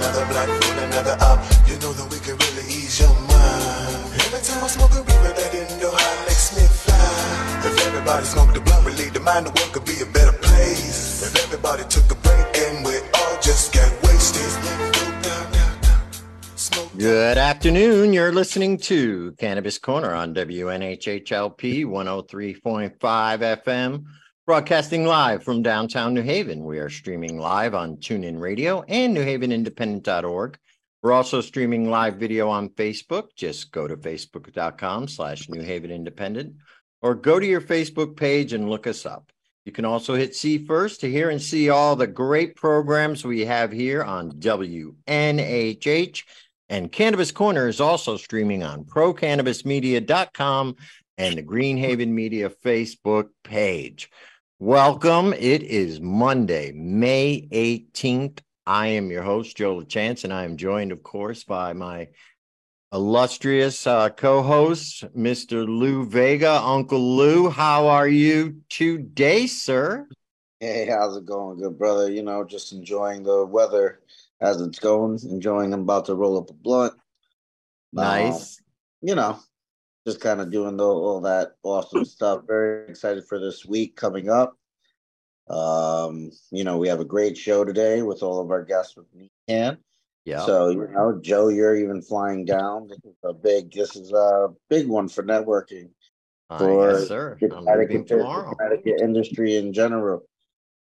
another black, roll another up. You know that we can really ease your. Every time I smoke a reaper, that makes me fly. If everybody smoked the blunt, the mind, could be a better place. If everybody took a break and we all just wasted. Good afternoon. You're listening to Cannabis Corner on WNHHLP 103.5 FM, broadcasting live from downtown New Haven. We are streaming live on TuneIn Radio and NewHavenIndependent.org. We're also streaming live video on Facebook. Just go to facebook.com slash New Haven Independent or go to your Facebook page and look us up. You can also hit see first to hear and see all the great programs we have here on WNHH. And Cannabis Corner is also streaming on procannabismedia.com and the Greenhaven Media Facebook page. Welcome. It is Monday, May 18th. I am your host, Joe Chance, and I am joined, of course, by my illustrious uh, co-host, Mr. Lou Vega. Uncle Lou, how are you today, sir? Hey, how's it going, good brother? You know, just enjoying the weather as it's going, enjoying. I'm about to roll up a blunt. Nice. Um, you know, just kind of doing the, all that awesome stuff. Very excited for this week coming up. Um, you know, we have a great show today with all of our guests with me and yeah. so you know, Joe, you're even flying down. This is a big this is a big one for networking Uh, for yes, sir. the I'm leaving Connecticut, tomorrow. Connecticut industry in general.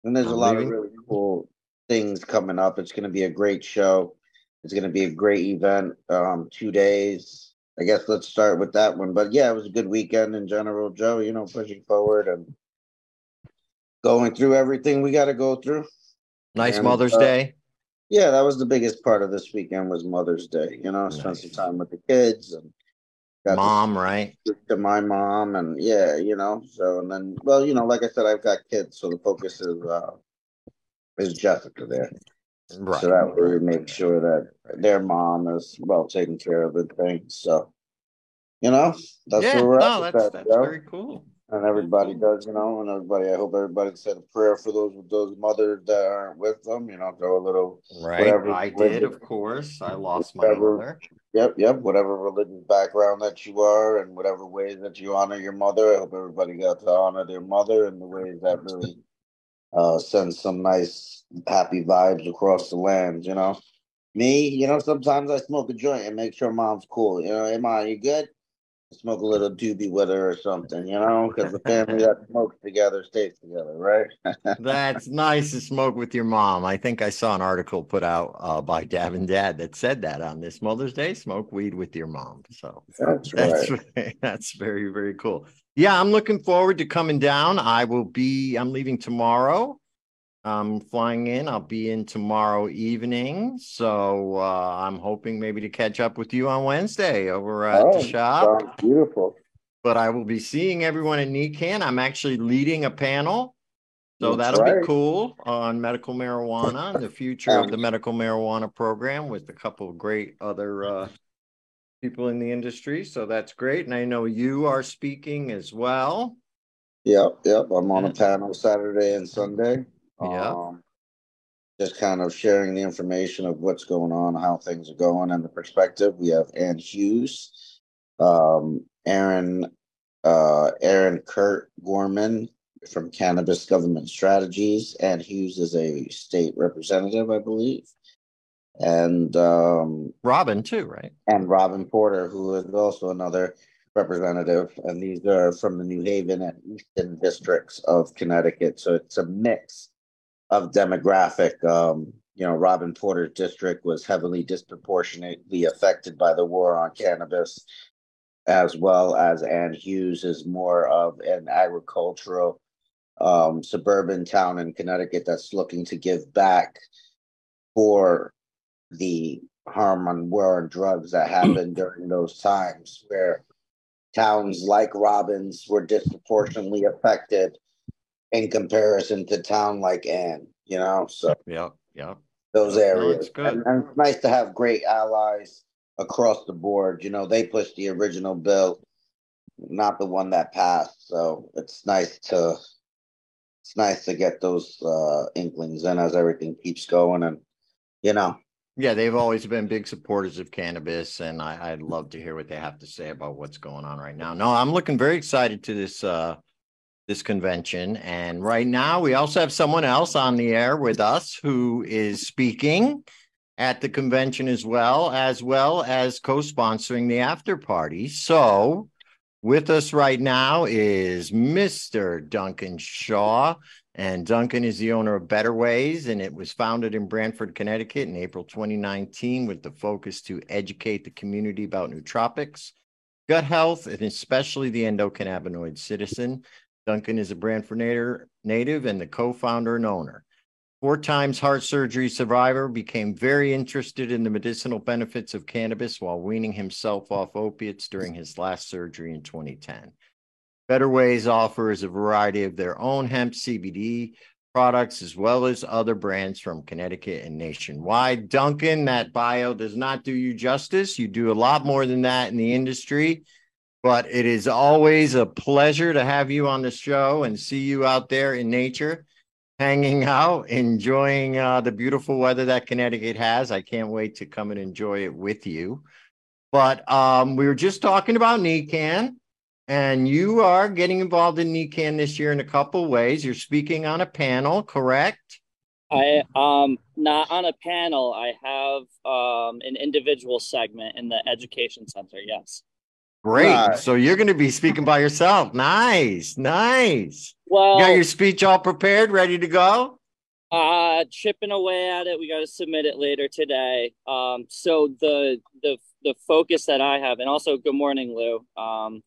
And there's I'm a lot leaving- of really cool things coming up. It's going to be a great show. It's going to be a great event. Um, two days. I guess let's start with that one. But yeah, it was a good weekend in general, Joe. You know, pushing forward and going through everything we got to go through. Nice and, Mother's uh, Day. Yeah, that was the biggest part of this weekend was Mother's Day. You know, spent some time with the kids and got to Mom, right? to my mom and yeah, you know. So and then well, you know, like I said, I've got kids, so the focus is uh is Jessica there. Right. So that way we make sure that their mom is well taken care of and things. So you know, that's yeah, where we're no, at that's that, that's very cool. And everybody does, you know, and everybody. I hope everybody said a prayer for those those mothers that aren't with them. You know, go a little Right. Whatever I did, of course. I lost my mother. Yep, yep. Whatever religious background that you are, and whatever ways that you honor your mother, I hope everybody got to honor their mother in the ways that really uh, send some nice, happy vibes across the land. You know, me, you know, sometimes I smoke a joint and make sure mom's cool. You know, hey mom, you good? Smoke a little doobie with her or something. You know, because the family that smokes together stays together, right? That's nice to smoke with your mom. I think I saw an article put out uh, by Davin Dad that said that on this Mother's Day, smoke weed with your mom. So That's that's right. that's very very cool. Yeah, I'm looking forward to coming down. I will be. I'm leaving tomorrow. I'm flying in. I'll be in tomorrow evening. So uh, I'm hoping maybe to catch up with you on Wednesday over at Oh, the shop. beautiful. But I will be seeing everyone in NECANN. I'm actually leading a panel. So That's that'll right. be cool on medical marijuana and the future of the medical marijuana program with a couple of great other uh, people in the industry. So that's great. And I know you are speaking as well. Yep, yep. I'm on a panel Saturday and Sunday. Yeah. Um, just kind of sharing the information of what's going on, how things are going, and the perspective. We have Anne Hughes, um, Aaron, uh, Aaron Kurt Gorman from Cannabis Government Strategies. Anne Hughes is a state representative, I believe, and um, Robin, too, right? and Robin Porter, who is also another representative, and these are from the New Haven and Easton districts of Connecticut. So it's a mix of demographic. Um, you know, Robin Porter's district was heavily disproportionately affected by the war on cannabis, as well as Anne Hughes is more of an agricultural um, suburban town in Connecticut that's looking to give back for the harm on war on drugs that happened during those times where towns like Robbins were disproportionately affected in comparison to town like Anne, you know, so yeah, yeah. those No, areas. it's good. And, and it's nice to have great allies across the board. You know, they pushed the original bill, not the one that passed. So it's nice to it's nice to get those uh inklings in as everything keeps going and you know, Yeah, they've always been big supporters of cannabis, and I, I'd love to hear what they have to say about what's going on right now. No, I'm looking very excited to this uh this convention. And right now we also have someone else on the air with us who is speaking at the convention as well, as well as co-sponsoring the after party. So with us right now is Mr. Duncan Shaw. And Duncan is the owner of Better Ways, and it was founded in Branford, Connecticut in April 2019 with the focus to educate the community about nootropics, gut health, and especially the endocannabinoid system. Duncan is a Branford native, native and the co-founder and owner. Four times heart surgery survivor, became very interested in the medicinal benefits of cannabis while weaning himself off opiates during his last surgery in 2010. Better Ways offers a variety of their own hemp CBD products as well as other brands from Connecticut and nationwide. Duncan, that bio does not do you justice. You do a lot more than that in the industry, but it is always a pleasure to have you on the show and see you out there in nature, hanging out, enjoying uh, the beautiful weather that Connecticut has. I can't wait to come and enjoy it with you. But um, we were just talking about NECANN. And you are getting involved in NECANN this year in a couple ways. You're speaking on a panel, correct? I um not on a panel. I have um an individual segment in the education center. Yes. Great. Right. So you're going to be speaking by yourself. Nice, nice. Well, You got your speech all prepared, ready to go? uh, chipping away at it. We got to submit it later today. Um, so the the the focus that I have, and also good morning, Lou. Um,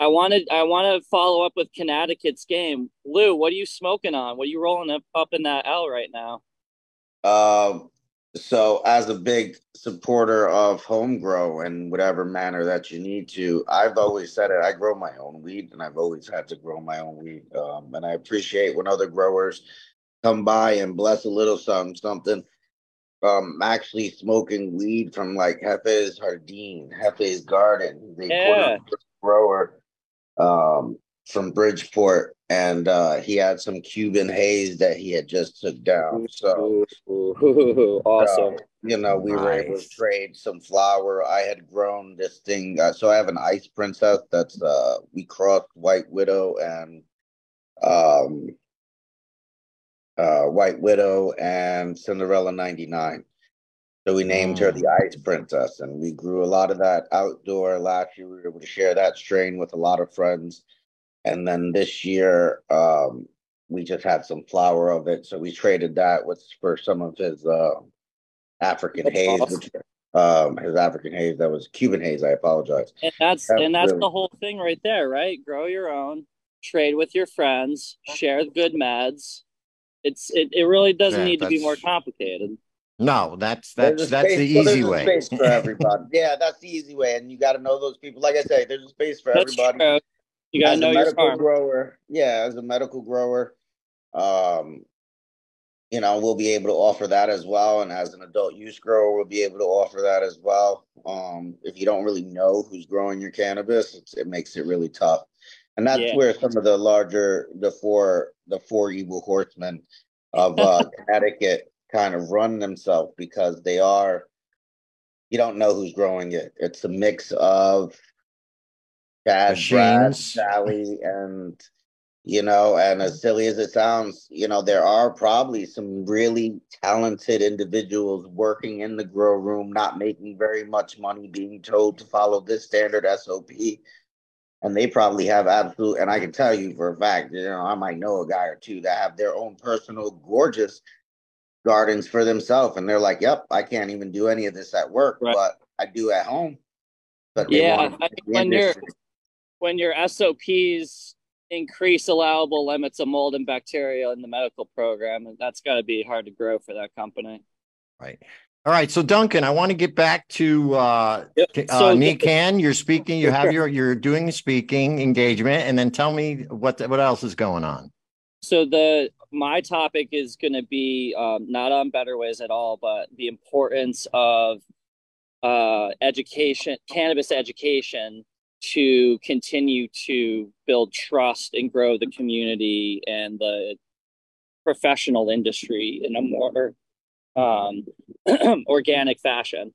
I wanted I want to follow up with Connecticut's game. Lou, what are you smoking on? What are you rolling up up in that L right now? Um, so as a big supporter of home grow in whatever manner that you need to, I've always said it. I grow my own weed, and I've always had to grow my own weed. Um, and I appreciate when other growers come by and bless a little something, something. Um, actually smoking weed from like Hefe's Hardin, Hefe's Garden. He's a Yeah. grower um, from Bridgeport, and uh, he had some Cuban haze that he had just took down. So Ooh, awesome. uh, you know, we were able to trade some flour. I had grown this thing, uh, so I have an ice princess. That's uh, we crossed White Widow and um, uh, White Widow and Cinderella '99. So we named her the Ice Princess, and we grew a lot of that outdoor. Last year, we were able to share that strain with a lot of friends, and then this year, um, we just had some flour of it. So we traded that with for some of his uh, African That's haze, awesome. which um, his African haze that was Cuban haze. I apologize. And that's That's and that's really- the whole thing right there, right? Grow your own, trade with your friends, share the good meds. It's it, it really doesn't Yeah, need to be more complicated. No, that's that's a that's space- the well, there's easy a way. Space for everybody. yeah, that's the easy way, and you got to know those people. Like I say, there's a space for That's everybody. true. You gotta as know a your medical farm. grower, yeah, as a medical grower, um, you know, we'll be able to offer that as well. And as an adult use grower, we'll be able to offer that as well. Um, if you don't really know who's growing your cannabis, it's, it makes it really tough. And that's Yeah. where some of the larger, the four, the four evil horsemen of uh, Connecticut kind of run themselves because they are, you don't know who's growing it. It's a mix of Chad, Brad, Sally, and you know, and as silly as it sounds, you know, there are probably some really talented individuals working in the grow room, not making very much money, being told to follow this standard SOP. And they probably have absolute, and I can tell you for a fact, you know, I might know a guy or two that have their own personal gorgeous gardens for themselves. And they're like, yep, I can't even do any of this at work, Right. but I do at home. But Yeah, I to think when you're- industry. When your SOPs increase allowable limits of mold and bacteria in the medical program, and that's got to be hard to grow for that company. Right. All right, so Duncan, I want to get back to uh, Yep. uh, NECANN. You're speaking. You have your you're doing speaking engagement, and then tell me what what else is going on. So the my topic is going to be um, not on Better Ways at all, but the importance of uh, education, cannabis education, to continue to build trust and grow the community and the professional industry in a more um, organic fashion.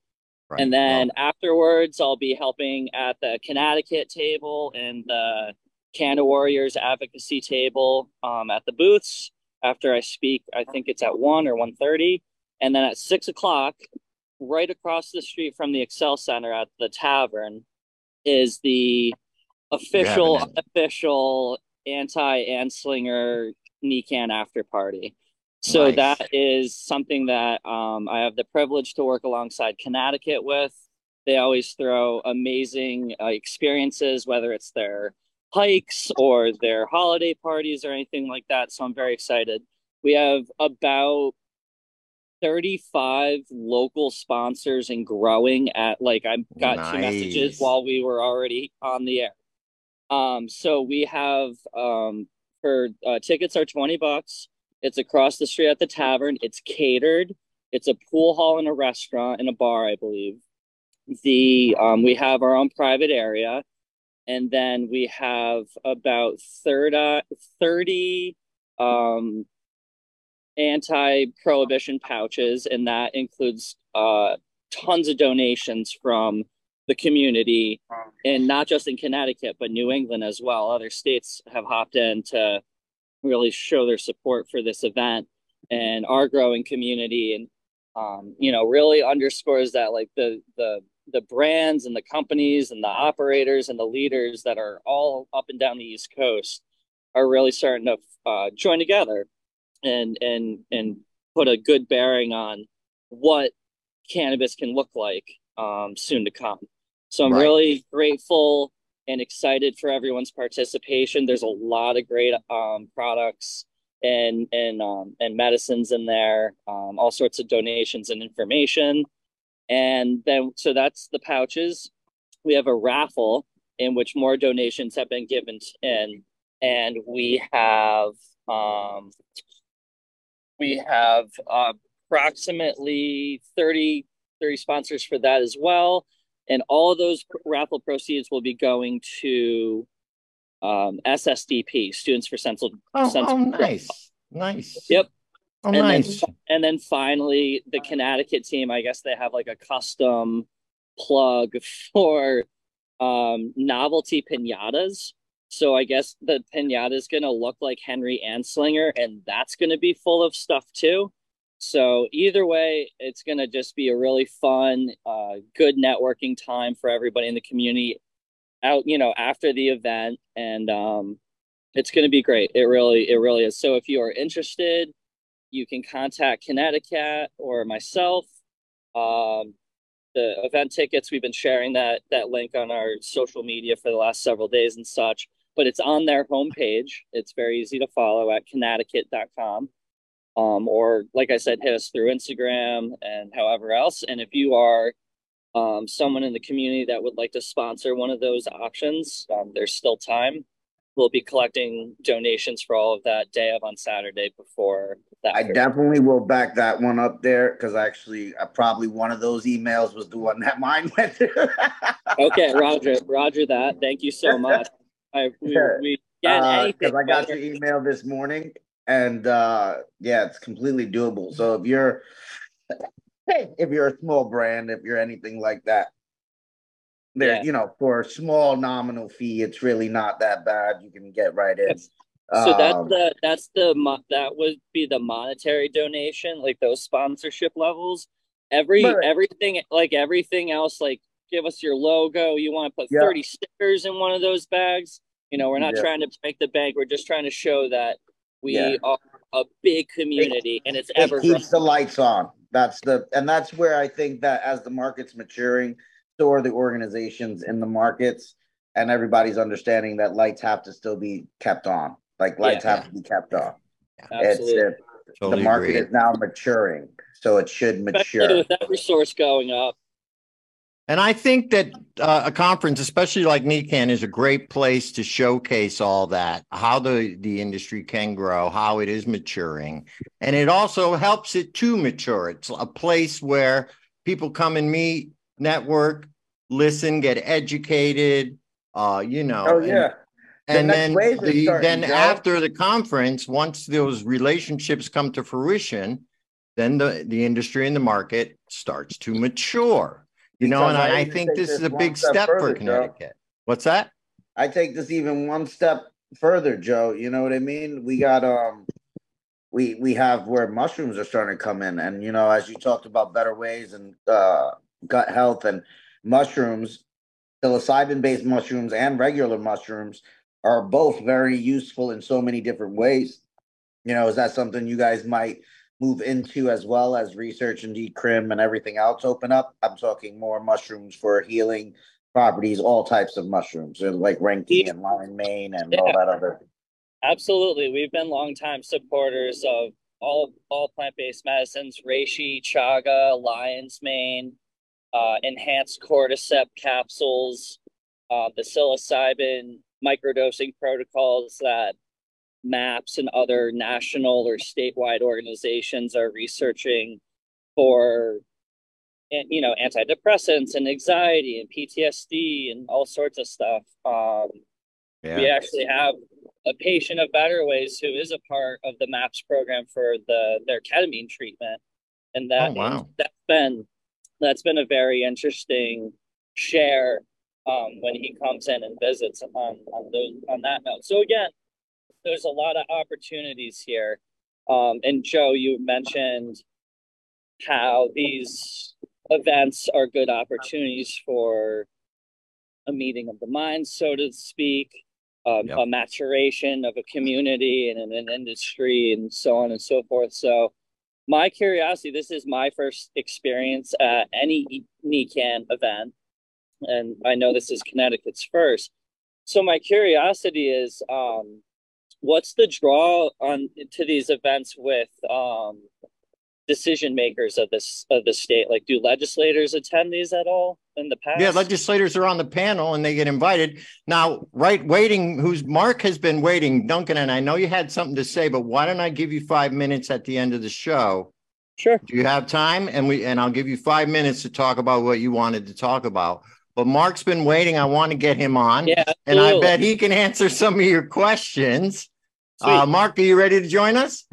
Right. And then afterwards, I'll be helping at the Connecticut table and the Canada Warriors advocacy table um, at the booths. After I speak, I think it's at one or one thirty, and then at six o'clock, right across the street from the XL Center at the tavern, is the official official anti Anslinger NECANN after party. So Nice. that is something that um, I have the privilege to work alongside Connecticut with. They always throw amazing uh, experiences, whether it's their hikes or their holiday parties or anything like that. So I'm very excited. We have about 35 local sponsors and growing at like I got two messages while we were already on the air. Um, so we have um for uh, tickets are 20 bucks. It's across the street at the tavern. It's catered. It's a pool hall and a restaurant and a bar, I believe. The um, we have our own private area, and then we have about 30, 30 um, anti-prohibition pouches, and that includes uh, tons of donations from the community, and not just in Connecticut, but New England as well. Other states have hopped in to really show their support for this event and our growing community and um, you know really underscores that like the the the brands and the companies and the operators and the leaders that are all up and down the east coast are really starting to uh, join together and and and put a good bearing on what cannabis can look like um, soon to come so i'm Right. really grateful and excited for everyone's participation. There's a lot of great um, products and and um, and medicines in there, um, all sorts of donations and information. And then so that's the pouches. We have a raffle in which more donations have been given in, and we have um, we have uh, approximately 30, 30 sponsors for that as well and all of those raffle proceeds will be going to um, SSDP, Students for Central. Oh, oh nice, nice. Yep. Oh, And then- nice. And then finally, the Connecticut team. I guess they have like a custom plug for um, novelty pinatas. So I guess the pinata is going to look like Henry Anslinger, and that's going to be full of stuff too. So either way, it's going to just be a really fun, uh, good networking time for everybody in the community out, you know, after the event. And um, it's going to be great. It really, it really is. So if you are interested, you can contact Connecticut or myself. Um, the event tickets, we've been sharing that, that link on our social media for the last several days and such, but it's on their homepage. It's very easy to follow at connecticut.com um, or like I said, hit us through Instagram and however else. And if you are um, someone in the community that would like to sponsor one of those options, um, there's still time. We'll be collecting donations for all of that day of on Saturday before that. I definitely will back that one up there because actually, I probably one of those emails was the one that mine went to. okay, Roger, Roger that. Thank you so much. I we, we get anything. because Uh, I got your email this morning, and uh, yeah, it's completely doable. So if you're if you're a small brand, if you're anything like that, there, Yeah. you know, for a small nominal fee, it's really not that bad. You can get right in. So that's Um, the that's the that would be the monetary donation, like those sponsorship levels. Every Right. everything like everything else, like give us your logo. You want to put Yeah. thirty stickers in one of those bags. You know, we're not Yeah. trying to break the bank. We're just trying to show that we Yeah. are a big community and it's it ever growing. keeps the lights on. That's the and that's where I think that as the market's maturing, so are the organizations in the markets, and everybody's understanding that lights have to still be kept on. Like lights Yeah. have to be kept on. Absolutely. It's Totally the market agree. is now maturing, so it should Especially mature. with every source going up. And I think that uh, a conference, especially like NECANN, is a great place to showcase all that, how the, the industry can grow, how it is maturing. And it also helps it to mature. It's a place where people come and meet, network, listen, get educated, uh, you know. Oh and- yeah, The And next then, the, starting, then after the conference, once those relationships come to fruition, then the, the industry and the market starts to mature. You know, and I I, think this this is a big step step for further, Joe. Connecticut. What's that? I take this even one step further, Joe. You know what I mean? We got um, we we have where mushrooms are starting to come in, and you know, as you talked about better ways and uh, gut health and mushrooms, psilocybin-based mushrooms and regular mushrooms are both very useful in so many different ways. You know, is that something you guys might move into as well as research and decrim and everything else open up? I'm talking more mushrooms for healing properties, all types of mushrooms, like Renki and lion mane and all that other. Absolutely. We've been longtime supporters of all all plant-based medicines, reishi, chaga, lion's mane, uh, enhanced cordyceps capsules, uh, the psilocybin microdosing protocols that MAPS and other national or statewide organizations are researching for and you know antidepressants and anxiety and PTSD and all sorts of stuff. Um, we actually have a patient of Better Ways who is a part of the MAPS program for the their ketamine treatment, and that Oh, wow. that's been that's been a very interesting share um, when he comes in and visits on on those on that note. So again, there's a lot of opportunities here. Um, and Joe, you mentioned how these events are good opportunities for a meeting of the minds, so to speak, um, Yep. a maturation of a community and an, an industry, and so on and so forth. So, my curiosity this is my first experience at any NECANN event, and I know this is Connecticut's first. So, my curiosity is um, what's the draw on to these events with um, decision makers of this of the state? Like, do legislators attend these at all in the past? Yeah, legislators are on the panel and they get invited. Now, right, waiting, who's Mark has been waiting, Duncan, and I know you had something to say, but why don't I give you five minutes at the end of the show? Sure. Do you have time? And we and I'll give you five minutes to talk about what you wanted to talk about. But Mark's been waiting. I want to get him on. Yeah, And I bet he can answer some of your questions. Uh, Mark, are you ready to join us?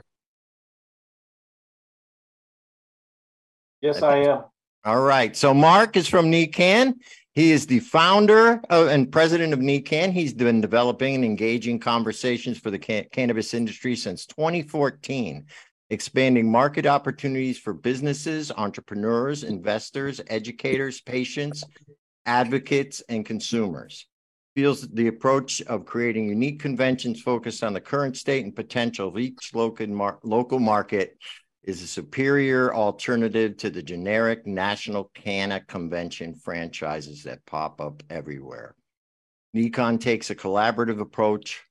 Yes, I am. All right. So Mark is from NECANN. He is the founder of, and president of NECANN. He's been developing and engaging conversations for the ca- cannabis industry since 2014, expanding market opportunities for businesses, entrepreneurs, investors, educators, patients, advocates, and consumers. Feels the approach of creating unique conventions focused on the current state and potential of each local, mar- local market is a superior alternative to the generic national canna convention franchises that pop up everywhere. NECANN takes a collaborative approach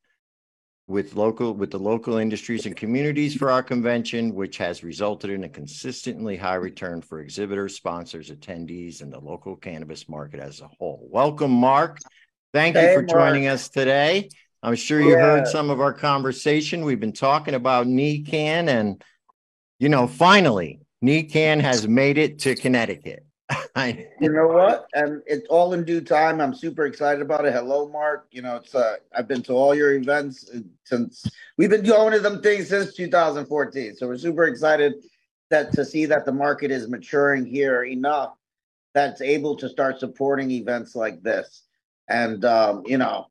with local with the local industries and communities for our convention, which has resulted in a consistently high return for exhibitors, sponsors, attendees, and the local cannabis market as a whole. Welcome, Mark. Thank you Hey, for joining us today. I'm sure you heard some of our conversation. We've been talking about NECANN and you know, finally, NECANN has made it to Connecticut. You know what? And it's all in due time. I'm super excited about it. Hello, Mark. You know, it's uh, I've been to all your events uh, since we've been going to them things since 2014. So we're super excited that to see that the market is maturing here enough that's able to start supporting events like this. And um, you know,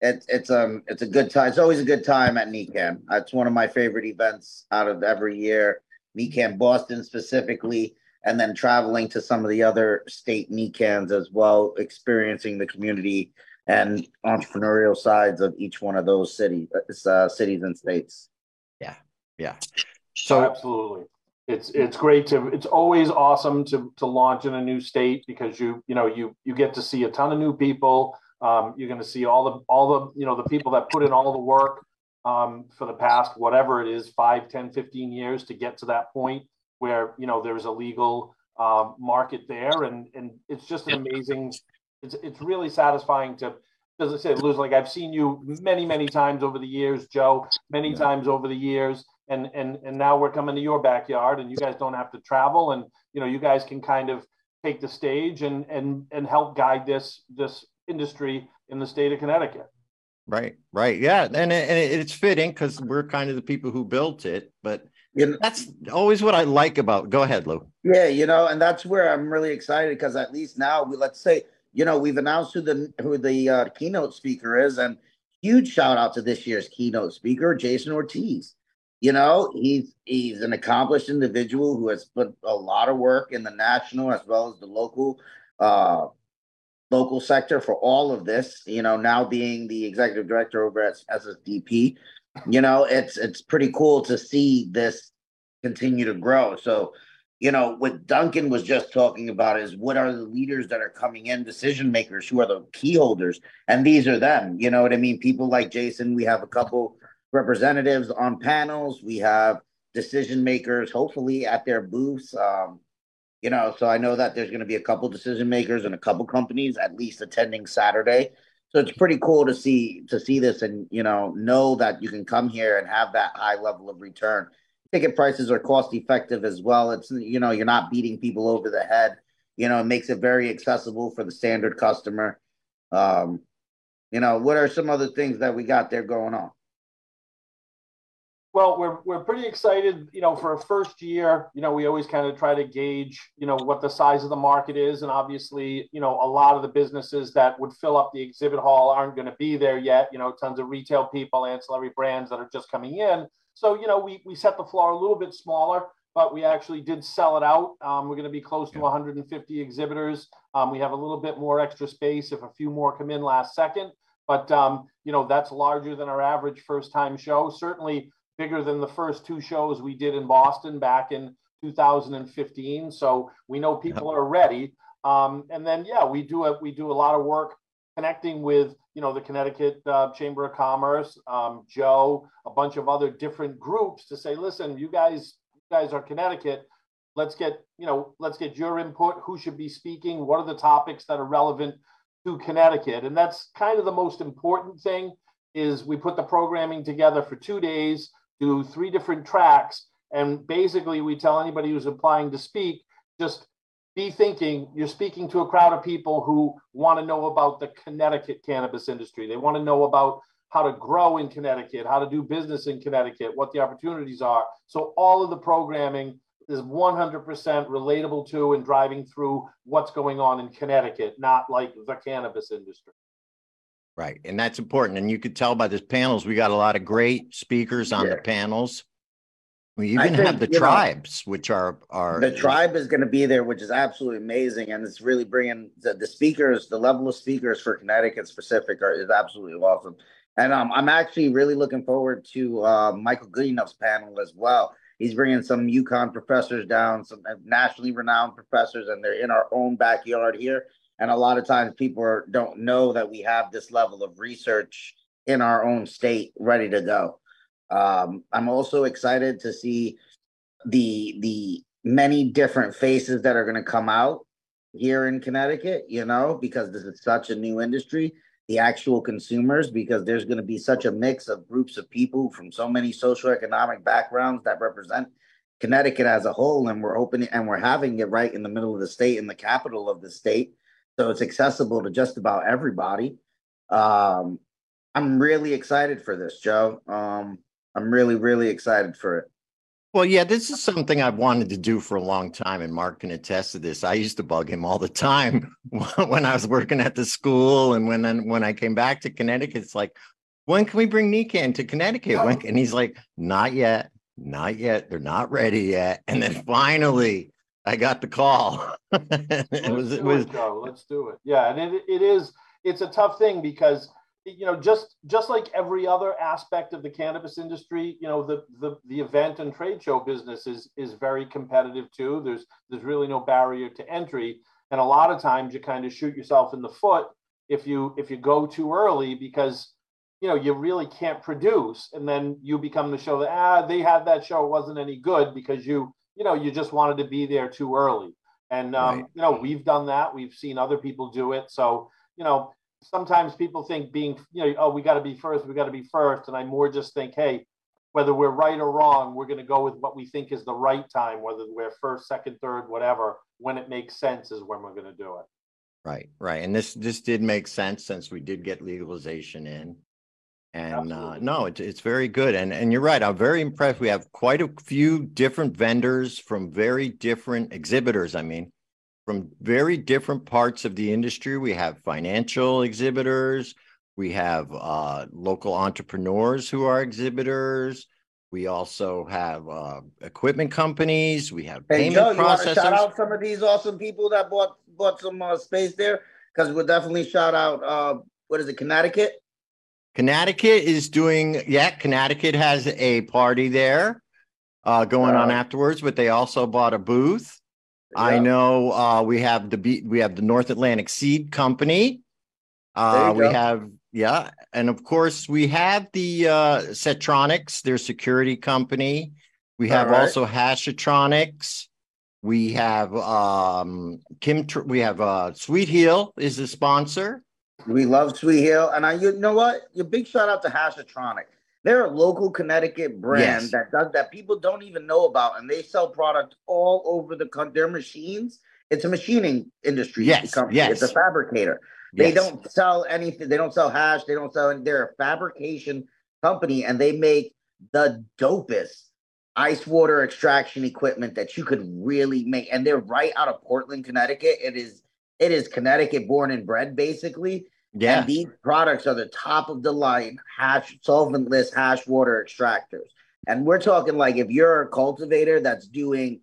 it's it's um it's a good time. It's always a good time at NECANN. It's one of my favorite events out of every year. NECANN Boston specifically and then traveling to some of the other state NECANNs as well, experiencing the community and entrepreneurial sides of each one of those cities, uh, cities and states. yeah. yeah. So absolutely. It's it's great to it's always awesome to to launch in a new state because you you know you you get to see a ton of new people. Um, you're going to see all the all the you know the people that put in all the work um, for the past whatever it is 5 10 15 years to get to that point where you know there's a legal um, market there and and it's just an amazing it's it's really satisfying to as I said, Luz, like I've seen you many, many times over the years, Joe, many yeah. times over the years. And and and now we're coming to your backyard and you guys don't have to travel and you know you guys can kind of take the stage and and and help guide this this industry in the state of Connecticut. Right, right. Yeah. And, it, and it's fitting because we're kind of the people who built it, but you know, that's always what I like about. Go ahead, Lou. Yeah, you know, and that's where I'm really excited because at least now we let's say you know, we've announced who the who the uh, keynote speaker is, and huge shout out to this year's keynote speaker, Jason Ortiz. You know, he's he's an accomplished individual who has put a lot of work in the national as well as the local uh, local sector for all of this. You know, now being the executive director over at SSDP, you know, it's it's pretty cool to see this continue to grow. So you know, what Duncan was just talking about is what are the leaders that are coming in, decision makers, who are the key holders, and these are them. You know what I mean? People like Jason. We have a couple representatives on panels. We have decision makers, hopefully at their booths. Um, you know, so I know that there's going to be a couple decision makers and a couple companies at least attending Saturday. So it's pretty cool to see to see this and you know know that you can come here and have that high level of return ticket prices are cost effective as well. It's you know you're not beating people over the head. You know, it makes it very accessible for the standard customer. Um, you know, what are some other things that we got there going on? Well, we're we're pretty excited. You know, for a first year, you know, we always kind of try to gauge, you know, what the size of the market is, and obviously, you know, a lot of the businesses that would fill up the exhibit hall aren't going to be there yet. You know, tons of retail people, ancillary brands that are just coming in. So, you know, we, we set the floor a little bit smaller, but we actually did sell it out. Um, we're going to be close to 150 exhibitors. Um, we have a little bit more extra space if a few more come in last second. But, um, you know, that's larger than our average first time show. Certainly bigger than the first two shows we did in Boston back in 2015. So we know people are ready. Um, and then, yeah, we do a, we do a lot of work connecting with you know the Connecticut uh, Chamber of Commerce, um, Joe, a bunch of other different groups to say, listen, you guys, you guys are Connecticut. Let's get you know, let's get your input. Who should be speaking? What are the topics that are relevant to Connecticut? And that's kind of the most important thing. Is we put the programming together for two days, do three different tracks, and basically we tell anybody who's applying to speak just be thinking you're speaking to a crowd of people who want to know about the Connecticut cannabis industry. They want to know about how to grow in Connecticut, how to do business in Connecticut, what the opportunities are. So all of the programming is 100% relatable to and driving through what's going on in Connecticut, not like the cannabis industry. Right. And that's important. And you could tell by the panels, we got a lot of great speakers on yeah. the panels. We even think, have the tribes, know, which are are the tribe is going to be there, which is absolutely amazing, and it's really bringing the, the speakers, the level of speakers for Connecticut specific are, is absolutely awesome. And um, I'm actually really looking forward to uh, Michael Goodenough's panel as well. He's bringing some UConn professors down, some nationally renowned professors, and they're in our own backyard here. And a lot of times people are, don't know that we have this level of research in our own state ready to go. Um, I'm also excited to see the the many different faces that are going to come out here in Connecticut, you know, because this is such a new industry, the actual consumers, because there's going to be such a mix of groups of people from so many socioeconomic backgrounds that represent Connecticut as a whole. And we're opening and we're having it right in the middle of the state, in the capital of the state. So it's accessible to just about everybody. Um, I'm really excited for this, Joe. Um, I'm really, really excited for it. Well, yeah, this is something I've wanted to do for a long time, and Mark can attest to this. I used to bug him all the time when I was working at the school, and when I, when I came back to Connecticut, it's like, when can we bring NECANN to Connecticut? And he's like, not yet, not yet. They're not ready yet. And then finally, I got the call. it was, it was. It, Let's do it. Yeah, and it, it is. It's a tough thing because you know just just like every other aspect of the cannabis industry you know the the, the event and trade show business is is very competitive too there's there's really no barrier to entry and a lot of times you kind of shoot yourself in the foot if you if you go too early because you know you really can't produce and then you become the show that ah they had that show it wasn't any good because you you know you just wanted to be there too early and um, Right. you know we've done that we've seen other people do it so you know sometimes people think being you know oh we got to be first we got to be first and i more just think hey whether we're right or wrong we're going to go with what we think is the right time whether we're first second third whatever when it makes sense is when we're going to do it Right, right. And this, this did make sense since we did get legalization in. And uh, no, it's, it's very good. And, and you're right. I'm very impressed. We have quite a few different vendors from very different exhibitors. I mean, from very different parts of the industry. We have financial exhibitors. We have uh, local entrepreneurs who are exhibitors. We also have uh, equipment companies. We have Hey payment Joe, you want to shout out some of these awesome people that bought bought some uh, space there? Because we'll definitely shout out. Uh, what is it, Connecticut? Connecticut is doing, yeah, Connecticut has a party there uh, going on afterwards, but they also bought a booth. I know uh, we have the we have the North Atlantic Seed Company. Uh, we go. have yeah, and of course we have the uh, Cetronics, their security company. We have right. also Hashatronics. We have um Kim. We have uh, Sweet Heel is the sponsor. We love Sweet Hill, and I, you know what? Your big shout out to Hashatronic. They're a local Connecticut brand Yes. that does that people don't even know about, and they sell product all over the country. Their machines. It's a machining industry. Yes, company. yes. It's a fabricator. They Yes. don't sell anything. They don't sell hash. They don't sell. any- They're a fabrication company, and they make the dopest ice water extraction equipment that you could really make. And they're right out of Portland, Connecticut. It is. It is Connecticut born and bred, basically. Yeah. And these products are the top of the line hash solventless hash water extractors. And we're talking like if you're a cultivator that's doing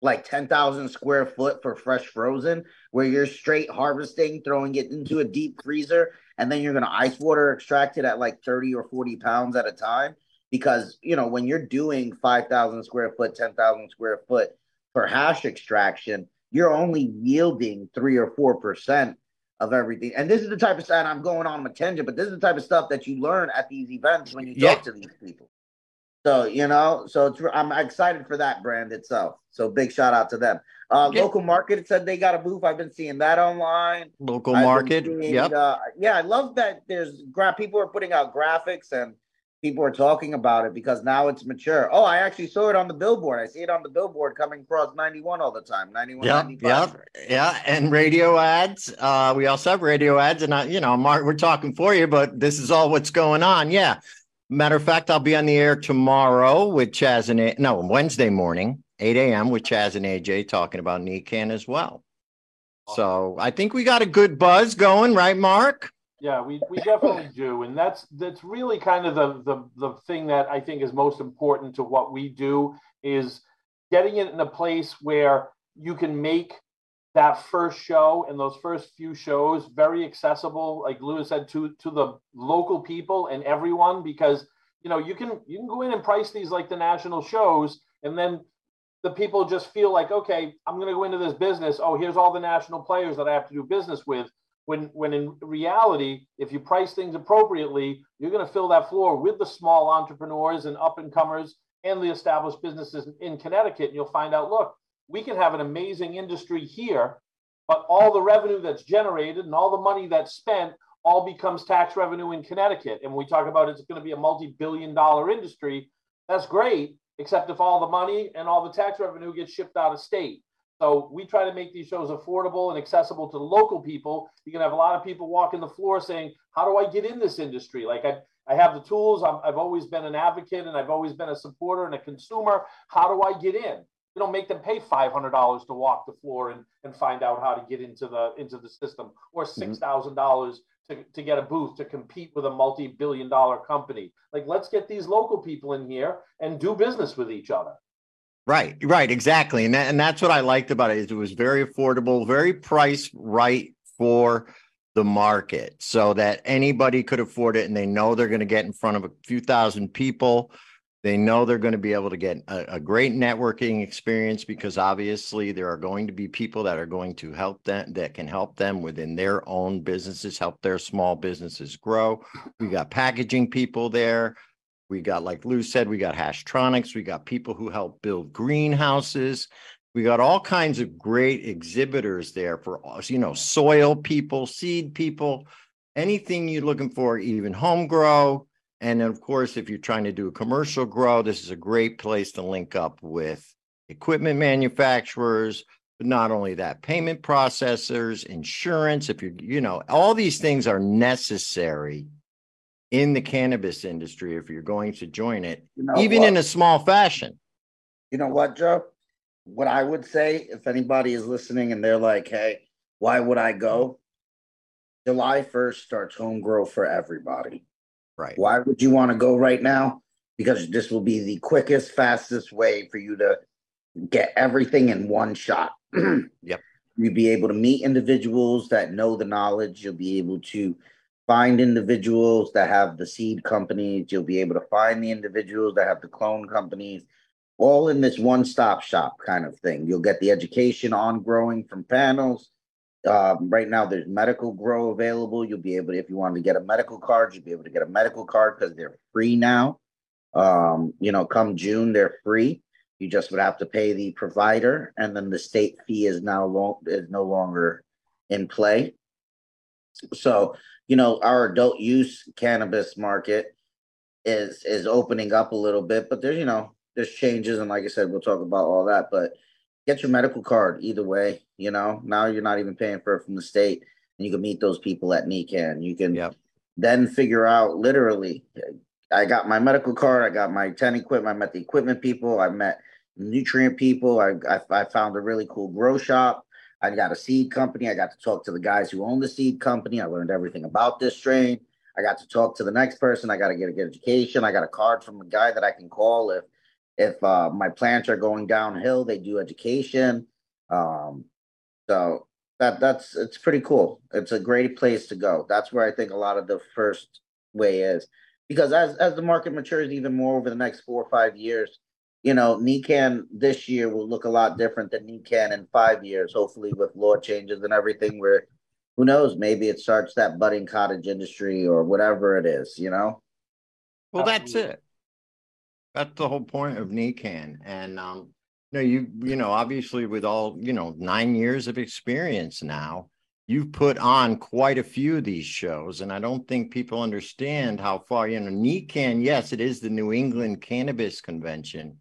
like 10,000 square foot for fresh frozen, where you're straight harvesting, throwing it into a deep freezer, and then you're going to ice water extract it at like 30 or 40 pounds at a time. Because, you know, when you're doing 5,000 square foot, 10,000 square foot for hash extraction, you're only yielding three or 4% of everything. And this is the type of stuff I'm going on a tangent, but this is the type of stuff that you learn at these events when you Yeah. talk to these people. So you know, so it's, I'm excited for that brand itself. So big shout out to them. Uh, Yeah. Local market said they got a booth. I've been seeing that online. Local I've market. Yep. Uh, yeah, I love that. There's gra- people are putting out graphics and people are talking about it because now it's mature. Oh, I actually saw it on the billboard. I see it on the billboard coming across 91 all the time. 91, Yeah, 95. yeah, yeah, and radio ads. Uh, we also have radio ads, and I, you know, Mark, we're talking for you, but this is all what's going on. Yeah. Matter of fact, I'll be on the air tomorrow with Chaz and A- no Wednesday morning, eight a.m. with Chaz and AJ talking about NECANN as well. So I think we got a good buzz going, right, Mark? Yeah, we, we definitely do, and that's that's really kind of the, the the thing that I think is most important to what we do is getting it in a place where you can make that first show and those first few shows very accessible, like Lewis said, to to the local people and everyone, because you know you can you can go in and price these like the national shows, and then the people just feel like, okay, I'm going to go into this business. Oh, here's all the national players that I have to do business with when when in reality if you price things appropriately you're going to fill that floor with the small entrepreneurs and up and comers and the established businesses in connecticut and you'll find out look we can have an amazing industry here but all the revenue that's generated and all the money that's spent all becomes tax revenue in connecticut. And when we talk about it's going to be a multi-billion dollar industry that's great except if all the money and all the tax revenue gets shipped out of state so we try to make these shows affordable and accessible to local people. You can have a lot of people walking the floor saying, "How do I get in this industry?" Like I, I have the tools. I'm, I've always been an advocate and I've always been a supporter and a consumer. How do I get in? You don't make them pay five hundred dollars to walk the floor and, and find out how to get into the into the system, or mm-hmm. six thousand dollars to, to get a booth to compete with a multi-billion dollar company. Like let's get these local people in here and do business with each other. Right, right, exactly, and that, and that's what I liked about it. Is it was very affordable, very priced right for the market, so that anybody could afford it, and they know they're going to get in front of a few thousand people. They know they're going to be able to get a, a, great networking experience because obviously there are going to be people that are going to help them that can help them within their own businesses, help their small businesses grow. We got packaging people there. We got, like Lou said, we got Hashtronics. We got people who help build greenhouses. We got all kinds of great exhibitors there for you know, soil people, seed people, anything you're looking for, even home grow and of course, if you're trying to do a commercial grow, this is a great place to link up with equipment manufacturers, but not only that, payment processors, insurance. If you're, you know, all these things are necessary in the cannabis industry if you're going to join it, you know even what? in a small fashion. You know what, Joe? What I would say, if anybody is listening and they're like, hey, why would I go? July 1st starts home grow for everybody. Right. Why would you want to go right now? Because this will be the quickest, fastest way for you to get everything in one shot. yep. You'll be able to meet individuals that know the knowledge. You'll be able to find individuals that have the seed companies. You'll be able to find the individuals that have the clone companies, all in this one stop shop kind of thing. You'll get the education on growing from panels. Um, right now, there's medical grow available. You'll be able to, if you wanted to get a medical card, you'll be able to get a medical card because they're free now. Um, you know, come June, they're free. You just would have to pay the provider, and then the state fee is now long is no longer in play. So, you know, our adult use cannabis market is is opening up a little bit, but there's you know there's changes, and like I said, we'll talk about all that. But get your medical card either way. You know, now you're not even paying for it from the state, and you can meet those people at NECANN. You can yep. then figure out literally. I got my medical card. I got my ten equipment. I met the equipment people. I met nutrient people. I, I, I found a really cool grow shop. I got a seed company. I got to talk to the guys who own the seed company. I learned everything about this strain. I got to talk to the next person. I got to get a good education. I got a card from a guy that I can call if if uh, my plants are going downhill, they do education. Um, so that that's it's pretty cool. It's a great place to go. That's where I think a lot of the first way is because as as the market matures even more over the next four or five years, you know, NECANN this year will look a lot different than NECANN in five years. Hopefully, with law changes and everything, where who knows, maybe it starts that budding cottage industry or whatever it is. You know. Well, that's it. That's the whole point of NECANN. And um, you know, you you know, obviously with all, you know, nine years of experience now, you've put on quite a few of these shows. And I don't think people understand how far, you know, NECANN, yes, it is the New England Cannabis Convention.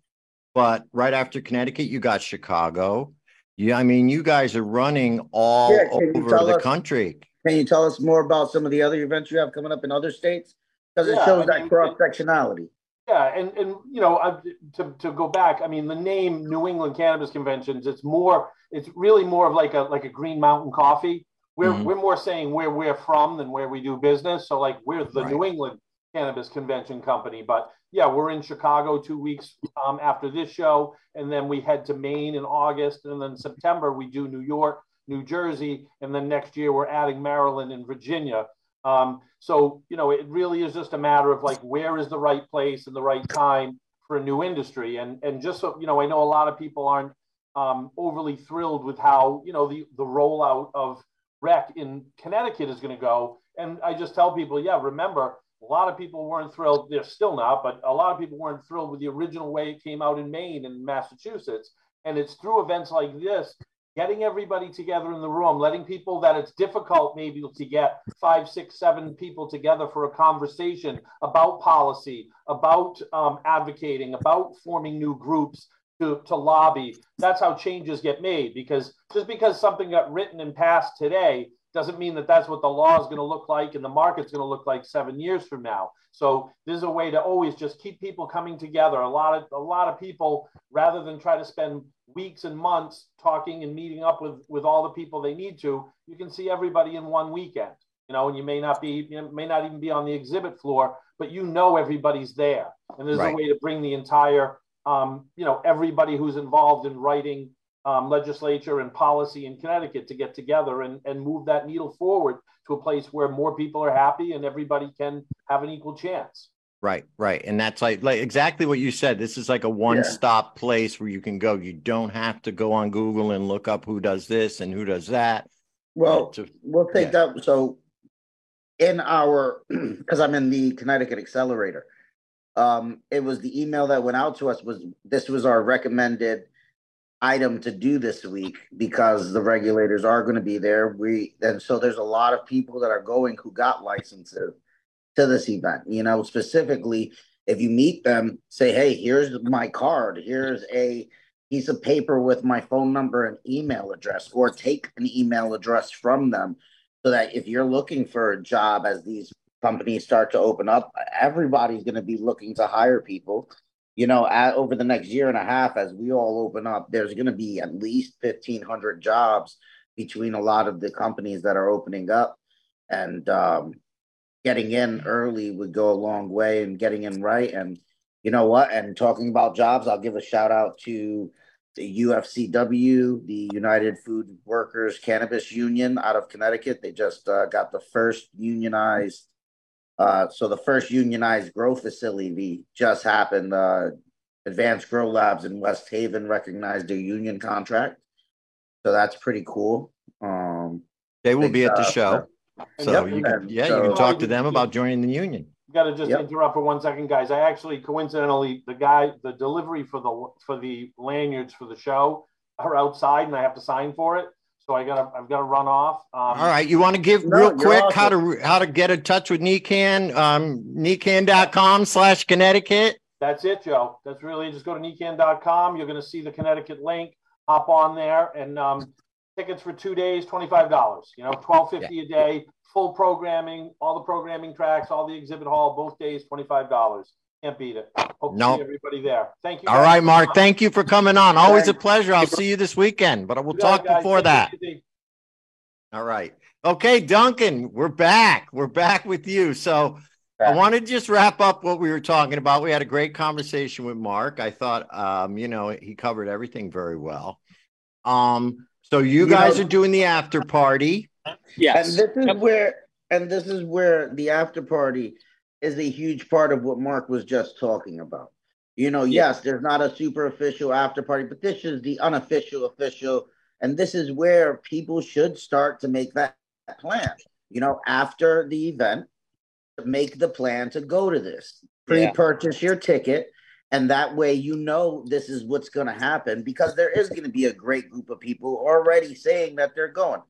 But right after Connecticut, you got Chicago. Yeah, I mean, you guys are running all yeah, over the us, country. Can you tell us more about some of the other events you have coming up in other states? Because it yeah, shows I mean, that cross sectionality. Yeah, and and you know, uh, to to go back, I mean, the name New England Cannabis Conventions, it's more, it's really more of like a like a Green Mountain Coffee. We're mm-hmm. we're more saying where we're from than where we do business. So like we're the right. New England Cannabis Convention Company, but yeah, we're in Chicago two weeks um, after this show, and then we head to Maine in August, and then September we do New York, New Jersey, and then next year we're adding Maryland and Virginia. Um, so, you know, it really is just a matter of like, where is the right place and the right time for a new industry? And, and just so, you know, I know a lot of people aren't um, overly thrilled with how, you know, the, the rollout of rec in Connecticut is going to go. And I just tell people, yeah, remember, a lot of people weren't thrilled. They're still not, but a lot of people weren't thrilled with the original way it came out in Maine and Massachusetts. And it's through events like this getting everybody together in the room, letting people that it's difficult maybe to get five, six, seven people together for a conversation about policy, about um, advocating, about forming new groups to, to lobby. That's how changes get made because just because something got written and passed today doesn't mean that that's what the law is going to look like and the market's going to look like seven years from now. So this is a way to always just keep people coming together. A lot of a lot of people, rather than try to spend weeks and months talking and meeting up with with all the people they need to, you can see everybody in one weekend. You know, and you may not be, you know, may not even be on the exhibit floor, but you know everybody's there, and there's right. a way to bring the entire, um, you know, everybody who's involved in writing um, legislature and policy in Connecticut to get together and, and move that needle forward to a place where more people are happy and everybody can have an equal chance. Right, right. And that's like like exactly what you said. This is like a one-stop place where you can go. You don't have to go on Google and look up who does this and who does that. Well, to- we'll take that. So in our, because I'm in the Connecticut Accelerator, um, it was the email that went out to us was this was our recommended item to do this week because the regulators are going to be there. We and so there's a lot of people that are going who got licenses to this event. You know, specifically if you meet them, say, hey, here's my card, here's a piece of paper with my phone number and email address, or take an email address from them so that if you're looking for a job as these companies start to open up, everybody's going to be looking to hire people. You know, at, over the next year and a half, as we all open up, there's going to be at least 1,500 jobs between a lot of the companies that are opening up. And um, getting in early would go a long way and getting in right. And you know what? And talking about jobs, I'll give a shout out to the UFCW, the United Food Workers Cannabis Union out of Connecticut. They just uh, got the first unionized, uh, so the first unionized grow facility just happened. Uh, Advanced Grow Labs in West Haven recognized their union contract, so that's pretty cool. Um, They will big be at the job. show. So Yep, you can, and yeah, you can talk to them about joining the union. Got to just Yep. interrupt for one second, guys. I actually coincidentally, the guy, the delivery for the for the lanyards for the show are outside, and I have to sign for it. So I gotta, I've got to run off. Um, All right. You want to give No, real you're quick how to how to get in touch with NECANN, um, necann.com slash Connecticut. That's it, Joe. That's really just go to necann.com. You're going to see the Connecticut link. Hop on there, and um, tickets for two days, twenty five dollars. You know, twelve fifty a day, full programming, all the programming tracks, all the exhibit hall, both days, twenty five dollars. Can't beat it. Hope to Nope. see everybody there. Thank you. All right, Mark. Thank you for coming on. Always a pleasure. I'll see you this weekend, but I will You talk it, guys. before Take that. it. All right. Okay, Duncan, we're back. We're back with you. So I want to just wrap up what we were talking about. We had a great conversation with Mark. I thought, um, you know, he covered everything very well. Um, so you You guys know- are doing the after party. Yes. And this is where and this is where the after party is a huge part of what Mark was just talking about. You know, Yeah. yes, there's not a super official after party, but this is the unofficial official, and this is where people should start to make that plan. You know, after the event, make the plan to go to this. Pre-purchase your ticket, and that way you know this is what's going to happen because there is going to be a great group of people already saying that they're going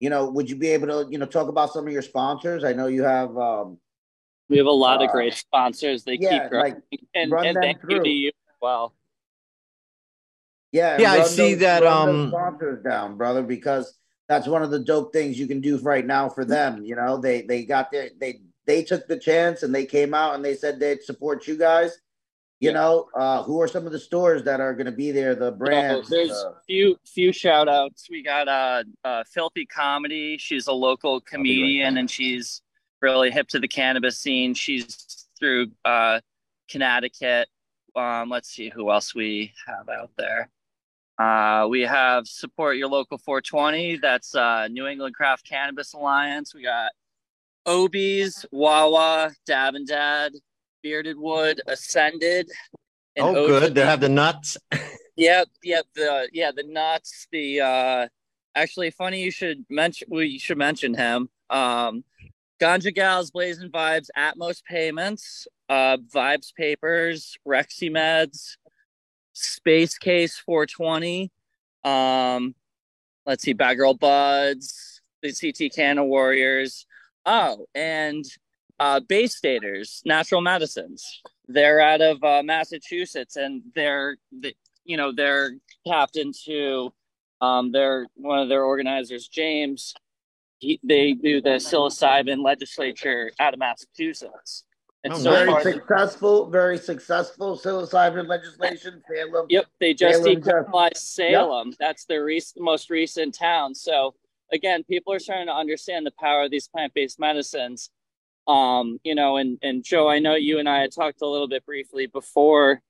you know, would you be able to, you know, talk about some of your sponsors? I know you have, um, We have a lot of Uh, great sponsors. They yeah, keep growing. like, and, run and them thank you to you as well. yeah, Yeah, I see those- that, run those um, sponsors down, brother, because that's one of the dope things you can do right now for them. You know, they they got their they they took the chance and they came out and they said they'd support you guys. You Yeah. know, uh, who are some of the stores that are going to be there? The So brands. there's uh, few few shout outs. We got uh, uh Filthy Comedy. She's a local comedian back. and she's really hip to the cannabis scene. She's through uh Connecticut. Um, let's see who else we have out there. Uh, we have support your local 420. That's uh, New England Craft Cannabis Alliance. We got Obies, Wawa, Dab and Dad, Bearded Wood, Ascended. and Oh, good. They have the nuts. Yep, yep. The yeah, the nuts. The uh, actually, funny you should mention. We should mention him. Um, Ganja Gals, Blazing Vibes, Atmos Payments, uh, Vibes Papers, Rexy Meds, Space Case 420. Um, let's see, Bad Girl Buds, the CT Canna Warriors. Oh, and uh, Bay Staters, Natural Medicines. They're out of uh, Massachusetts, and they're the, you know they're tapped into. Um, they're one of their organizers, James. He, they do the psilocybin legislature out of Massachusetts. And Oh, so very far, successful, very successful psilocybin legislation. Salem. Yep, they just Salem, decriminalized Salem. That's their rec- most recent town. So again, people are starting to understand the power of these plant-based medicines. Um, you know, and and Joe, I know you and I had talked a little bit briefly before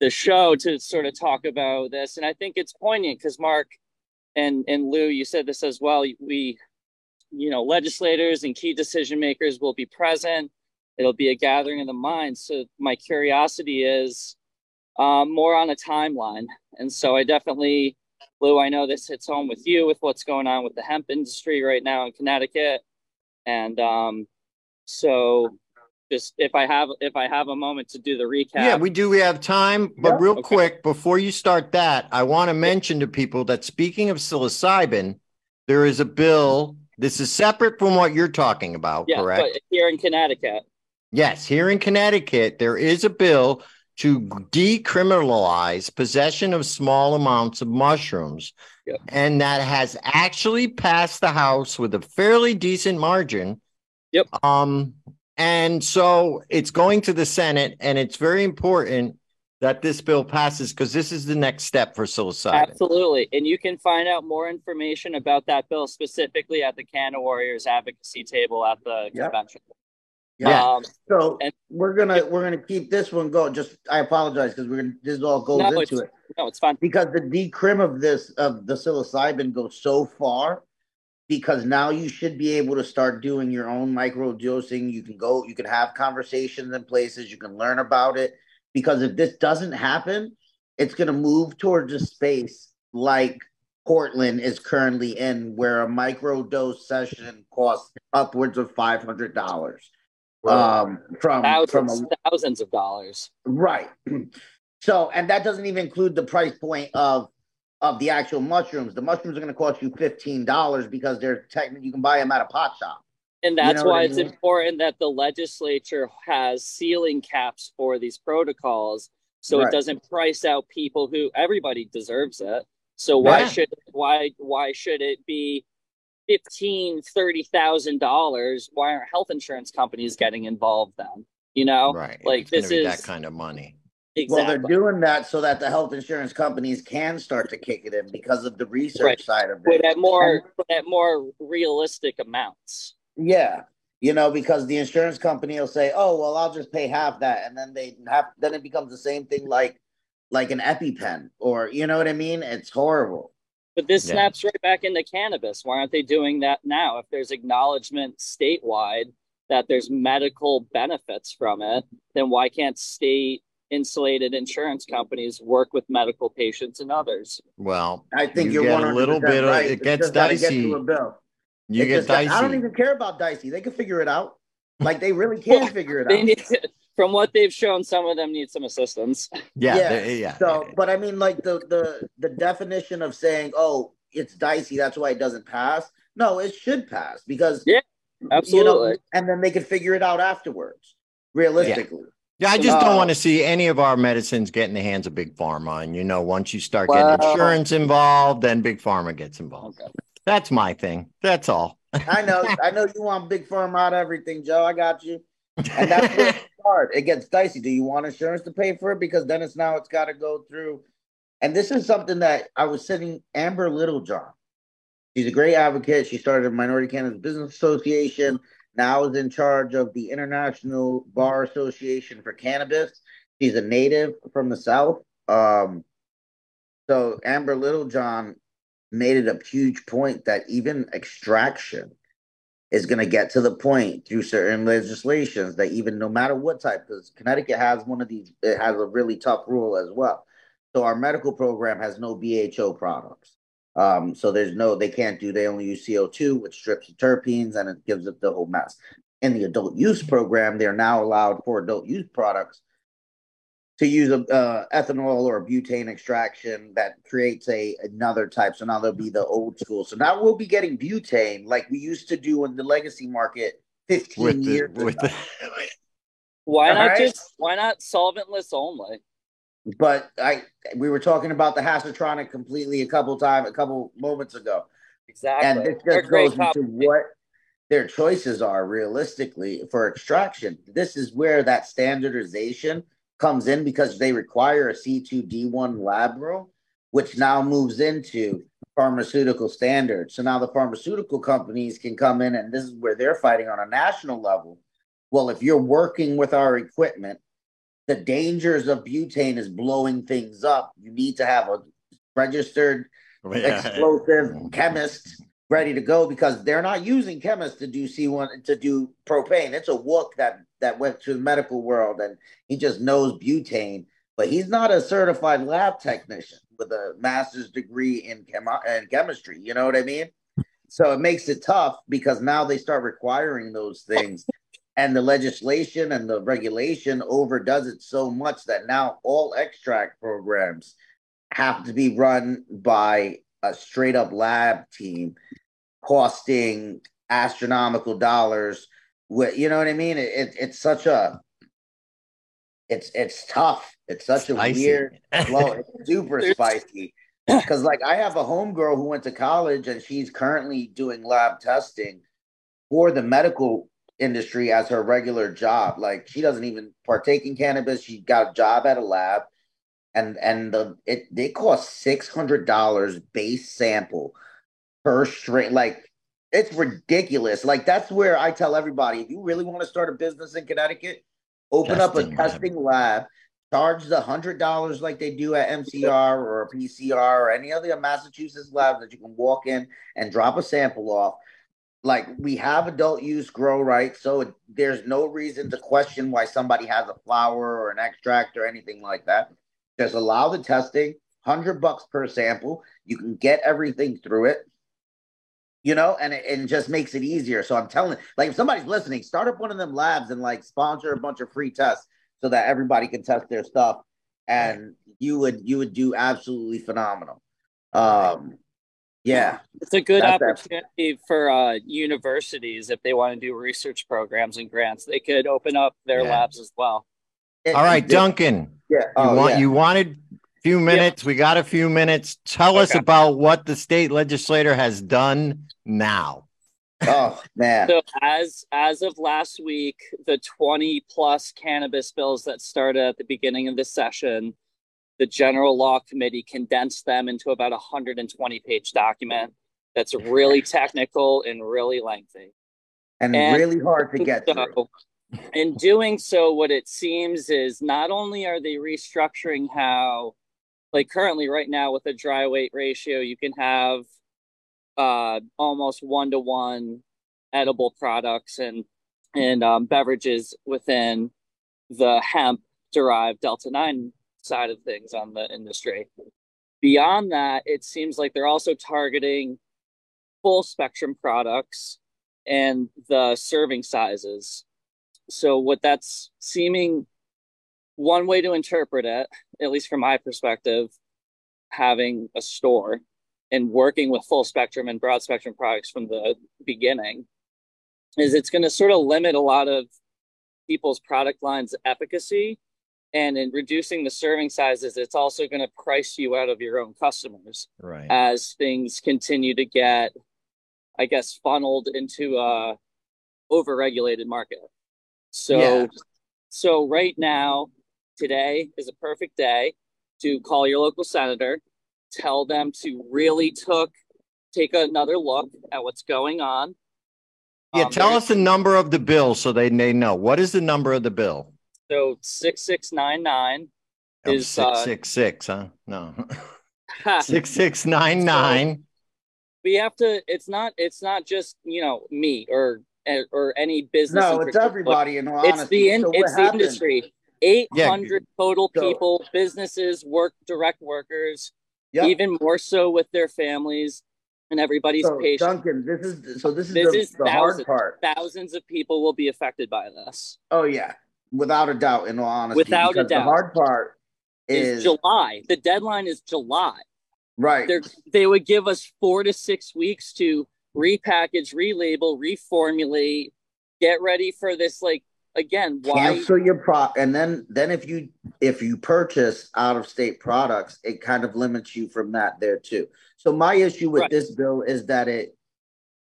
the show to sort of talk about this, and I think it's poignant because Mark and and Lou, you said this as well. We, you know, legislators and key decision makers will be present. it'll be a gathering of the mind. So my curiosity is um, more on a timeline. And so I definitely, Lou, I know this hits home with you with what's going on with the hemp industry right now in Connecticut. And um, so just if I have if I have a moment to do the recap. Yeah, we do. We have time, but Yeah. real Okay. quick before you start that, I want to mention to people that speaking of psilocybin, there is a bill. This is separate from what you're talking about, yeah, correct? but here in Connecticut. Yes, here in Connecticut, there is a bill to decriminalize possession of small amounts of mushrooms. Yep. And that has actually passed the House with a fairly decent margin. Yep. Um, and so it's going to the Senate, and it's very important that this bill passes because this is the next step for psilocybin. Absolutely. And you can find out more information about that bill specifically at the Canna Warriors advocacy table at the Yeah. convention. Yeah. Um, So And- we're gonna we're gonna keep this one going. Just I apologize because we're gonna this all goes No, into it no, it's fine. because the decrim of this of the psilocybin goes so far because now you should be able to start doing your own micro dosing. You can go, you can have conversations in places, you can learn about it. Because if this doesn't happen, it's gonna move towards a space like Portland is currently in, where a micro dose session costs upwards of five hundred dollars. Um, from from a Thousands, thousands of dollars. Right. So, and that doesn't even include the price point of of the actual mushrooms. The mushrooms are going to cost you fifteen dollars because they're technically you can buy them at a pot shop. And that's know why I it's mean? important that the legislature has ceiling caps for these protocols so Right. it doesn't price out people who everybody deserves it. So why Yeah. should why why should it be fifteen, thirty thousand dollars? Why aren't health insurance companies getting involved then? You know? Right. Like It's this is that kind of money. Well, they're doing that so that the health insurance companies can start to kick it in because of the research Right. side of but it. at more but at more realistic amounts. Yeah. You know, because the insurance company will say, "Oh, well, I'll just pay half that," and then they have then it becomes the same thing like like an EpiPen or you know what I mean? It's horrible. But this Yeah. snaps right back into cannabis. Why aren't they doing that now? If there's acknowledgement statewide that there's medical benefits from it, then why can't state insulated insurance companies work with medical patients and others? Well, I think You you are get a little bit of- it It's gets just gotta dicey. Get a bill. You It get just got- dicey. I don't even care about dicey. They can figure it out. Like they really can figure it out. need, from what they've shown, some of them need some assistance. yeah, Yeah, they- yeah. So, but I mean, like the the the definition of saying, "Oh, it's dicey," that's why it doesn't pass. No, it should pass because Yeah, You Absolutely. know, and then they can figure it out afterwards. Realistically, Yeah, I just don't want to see any of our medicines get in the hands of big pharma. And you know, once you start getting Well- insurance involved, then big pharma gets involved. Okay. That's my thing. That's all. I know, I know you want big firm out of everything, Joe. I got you. And that's where it starts. It gets dicey. Do you want insurance to pay for it? Because then it's now it's got to go through. And this is something that I was sitting Amber Littlejohn. She's a great advocate. She started a Minority Cannabis Business Association. Now is in charge of the International Bar Association for Cannabis. She's a native from the South. Um, so Amber Littlejohn made it a huge point that even extraction is going to get to the point through certain legislations that even no matter what type, because Connecticut has one of these, it has a really tough rule as well. So our medical program has no BHO products. Um, so there's no, they can't do, they only use CO2, which strips the terpenes and it gives it the whole mess. In the adult use program, they're now allowed for adult use products to use a uh, ethanol or a butane extraction that creates a another type. So now there'll be the old school. So now we'll be getting butane like we used to do in the legacy market 15 with the, years with ago. the, Why not Alright. just why not solventless only? But I we were talking about the Hasatronic completely a couple times a couple moments ago. Exactly. And this They're just goes into what their choices are realistically for extraction. This is where that standardization comes in because they require a C2D1 lab room, which now moves into pharmaceutical standards. So now the pharmaceutical companies can come in, and this is where they're fighting on a national level. Well, if you're working with our equipment, the dangers of butane is blowing things up. You need to have a registered Yeah. explosive chemist ready to go because they're not using chemists to do C1 to do propane. It's a wook that that went to the medical world and he just knows butane, but he's not a certified lab technician with a master's degree in, chem- in chemistry. You know what I mean? So it makes it tough because now they start requiring those things. And the legislation and the regulation overdoes it so much that now all extract programs have to be run by a straight up lab team costing astronomical dollars with you know what i mean? It, it, it's such a it's it's tough. It's such spicy. a weird flow. It's super spicy. Because like i have a homegirl who went to college and she's currently doing lab testing for the medical industry as her regular job. Like she doesn't even partake in cannabis. She got a job at a lab and and the it they cost six hundred dollars base sample per strain. Like it's ridiculous. Like that's where I tell everybody if you really want to start a business in Connecticut, open testing up a testing lab. lab charge the hundred dollars like they do at MCR or PCR or any other Massachusetts lab that you can walk in and drop a sample off. Like we have adult use grow right, so there's no reason to question why somebody has a flower or an extract or anything like that. Just allow the testing, hundred bucks per sample. You can get everything through it, you know, and it, and just makes it easier. So I'm telling, like, if somebody's listening, start up one of them labs and like sponsor a bunch of free tests so that everybody can test their stuff, and you would you would do absolutely phenomenal. Um, yeah, it's a good opportunity for uh, universities if they want to do research programs and grants. They could open up their yeah. labs as well. All right, Duncan. Yeah. Oh, you want yeah. you wanted a few minutes. Yeah. We got a few minutes. Tell okay. us about what the state legislator has done now. Oh man. So as as of last week, the 20 plus cannabis bills that started at the beginning of the session, the general law committee condensed them into about a 120 page document that's really technical and really lengthy. And, and really hard to get so, through in doing so, what it seems is not only are they restructuring how, like currently right now with a dry weight ratio, you can have uh, almost one to one edible products and and um, beverages within the hemp derived delta 9 side of things on the industry. Beyond that it seems like they're also targeting full spectrum products and the serving sizes so what that's seeming one way to interpret it, at least from my perspective, having a store and working with full spectrum and broad spectrum products from the beginning is it's going to sort of limit a lot of people's product lines efficacy. And in reducing the serving sizes it's also going to price you out of your own customers right. as things continue to get i guess funneled into a overregulated market so, yeah. so right now, today is a perfect day to call your local senator, tell them to really took take another look at what's going on. Yeah, um, tell us the number of the bill so they, they know. What is the number of the bill? So six six nine nine oh, is six uh, six six, huh? No. six six nine nine. we have to it's not it's not just you know me or or any business. No, it's everybody. In all it's the in, so it's the industry. Eight hundred yeah. total people, so, businesses, work direct workers, yep. even more so with their families and everybody's so, patient. Duncan, this is so. This is this the, is the hard part. Thousands of people will be affected by this. Oh yeah, without a doubt. In all honesty, without a doubt, the hard part is, is July. The deadline is July. Right. They're, they would give us four to six weeks to repackage, relabel, reformulate, get ready for this. Like again, why cancel your pro? And then then if you if you purchase out of state products, it kind of limits you from that there too. So my issue with right. this bill is that it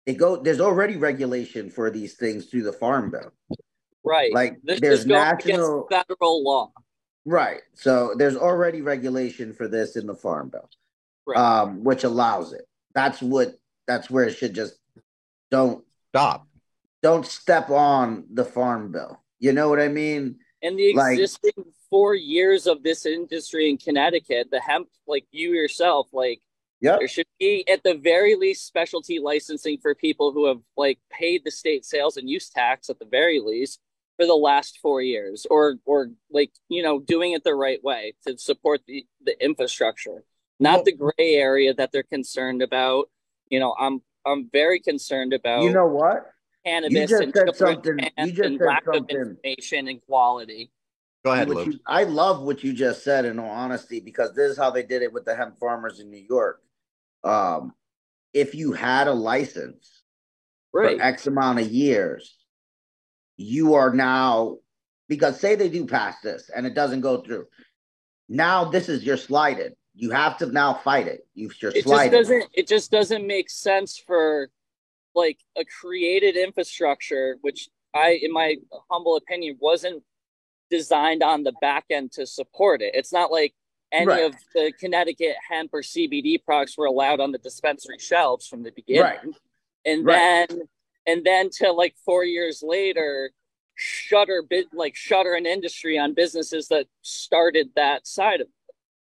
it go there's already regulation for these things through the farm bill. Right. Like this there's national federal law. Right. So there's already regulation for this in the farm bill. Right. Um, which allows it. That's what that's where it should just don't stop. Don't step on the farm bill. You know what I mean? And the existing like, four years of this industry in Connecticut, the hemp, like you yourself, like yeah, There should be, at the very least, specialty licensing for people who have like paid the state sales and use tax at the very least for the last four years, or or like you know doing it the right way to support the the infrastructure, not Well- the gray area that they're concerned about. You know, I'm I'm very concerned about You know what? cannabis just and said children something- you and, just and said lack of information and quality. Go ahead, What Lou. you- I love what you just said in all honesty because this is how they did it with the hemp farmers in New York. Um, if you had a license Right. for X amount of years, you are now because say they do pass this and it doesn't go through. Now this is your slighted. You have to now fight it. You, you're it just doesn't it just doesn't make sense for like a created infrastructure which i in my humble opinion wasn't designed on the back end to support it it's not like any Right. of the connecticut hemp or cbd products were allowed on the dispensary shelves from the beginning Right. and Right. then and then to like four years later shutter bit like shutter an industry on businesses that started that side of it.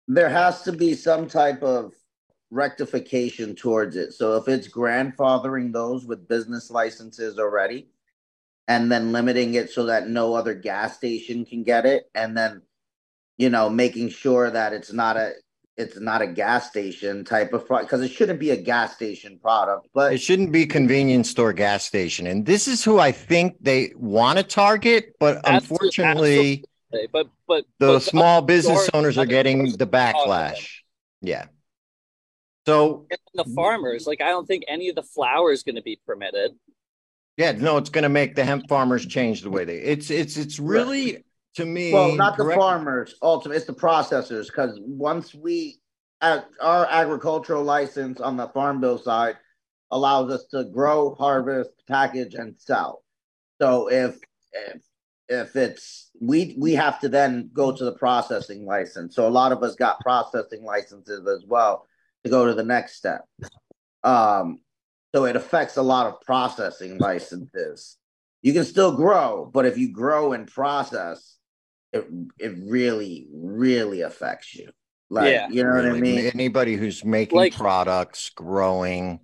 There has to be some type of rectification towards it. So if it's grandfathering those with business licenses already and then limiting it so that no other gas station can get it and then you know making sure that it's not a it's not a gas station type of product because it shouldn't be a gas station product but It shouldn't be convenience store gas station. And this is who I think they want to target, but Absolute- unfortunately, but but the but small business store- owners are getting the backlash. Yeah. So And the farmers, like I don't think any of the flour is going to be permitted. yeah, no, it's going to make the hemp farmers change the way they. It's it's it's really to me. Well, not the farmers. Ultimately, it's the processors. Because once we, at our agricultural license on the farm bill side, allows us to grow, harvest, package, and sell. So if if if it's we we have to then go to the processing license. So a lot of us got processing licenses as well to go to the next step. Um, so it affects a lot of processing licenses. You can still grow, but if you grow and process, it it really really affects you. Like Yeah. you know what I mean. Anybody who's making Like- products, growing,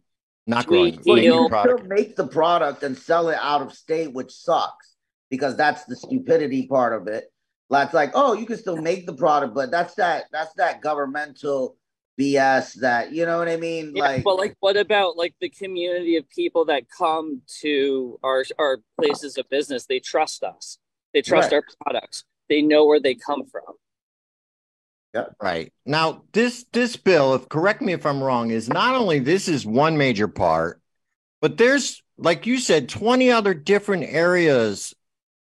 not Sweet growing, you can product. still make the product and sell it out of state, which sucks because that's the stupidity part of it. That's like, oh, you can still make the product, but that's that that's that governmental BS that you know what I mean? Yeah, like, but like, what about like the community of people that come to our our places of business? They trust us. They trust Right. our products. They know where they come from. Yeah. Right. Now, this this bill, if correct me if I'm wrong, is not only this is one major part, but there's like you said, 20 other different areas